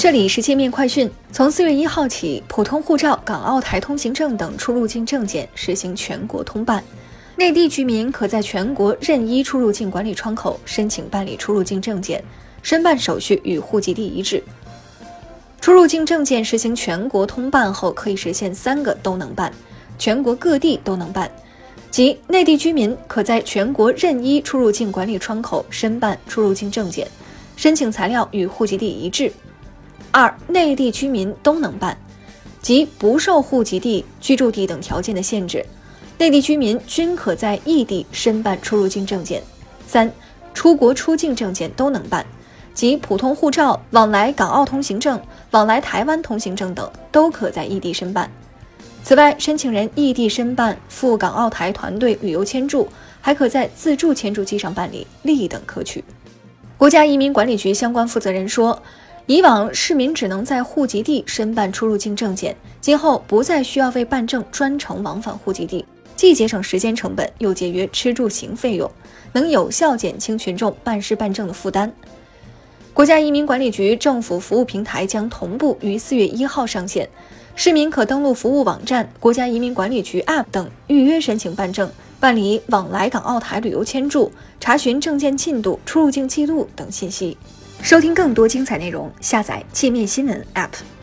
这里是界面快讯。从四月一号起，普通护照、港澳台通行证等出入境证件实行全国通办。内地居民可在全国任一出入境管理窗口申请办理出入境证件，申办手续与户籍地一致。出入境证件实行全国通办后，可以实现三个都能办，全国各地都能办。即内地居民可在全国任一出入境管理窗口申办出入境证件，申请材料与户籍地一致。二、内地居民都能办，即不受户籍地、居住地等条件的限制，内地居民均可在异地申办出入境证件。三、出国出境证件都能办，即普通护照、往来港澳通行证、往来台湾通行证等都可在异地申办。此外，申请人异地申办赴港澳台团队旅游签注，还可在自助签注机上办理，立等可取。国家移民管理局相关负责人说。以往市民只能在户籍地申办出入境证件，今后不再需要为办证专程往返户籍地，既节省时间成本，又节约吃住行费用，能有效减轻群众办事办证的负担。国家移民管理局政府服务平台将同步于四月一号上线，市民可登录服务网站、国家移民管理局 App 等预约申请办证，办理往来港澳台旅游签注，查询证件进度、出入境记录等信息。收听更多精彩内容，下载界面新闻 App。